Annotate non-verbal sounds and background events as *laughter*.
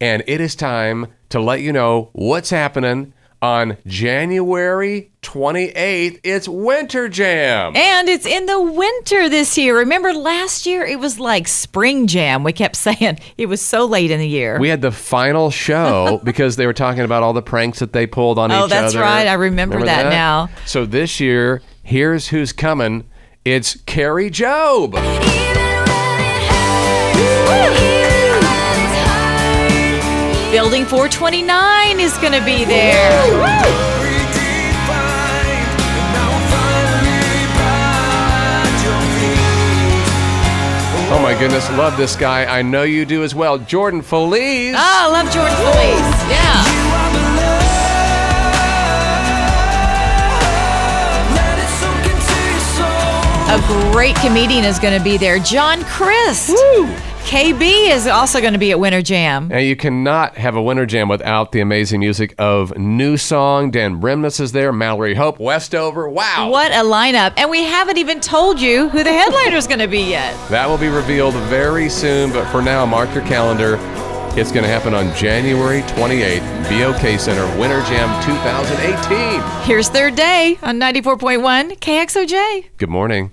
and it is time to let you know what's happening on January 28th. It's Winter Jam. And it's in the winter this year. Remember last year it was like spring jam. We kept *laughs* saying it was so late in the year. We had the final show *laughs* because they were talking about all the pranks that they pulled on Oh, each other. that's right. I remember that now. So this year, here's who's coming. It's Kari Jobe. Building 429 is going to be there. Oh my goodness, love this guy. I know you do as well. Jordan Feliz. Oh, I love Jordan Feliz. Yeah. A great comedian is going to be there. John Crist. KB is also going to be at Winter Jam. Now, you cannot have a winter jam without the amazing music of NewSong. Dan Bremnes is there. Mallary Hope, Westover. Wow. What a lineup. And we haven't even told you who the headliner is going to be yet. That will be revealed very soon, but for now, mark your calendar. It's going to happen on January 28th, BOK Center, Winter Jam 2018. Here's third day on 94.1 KXOJ. Good morning.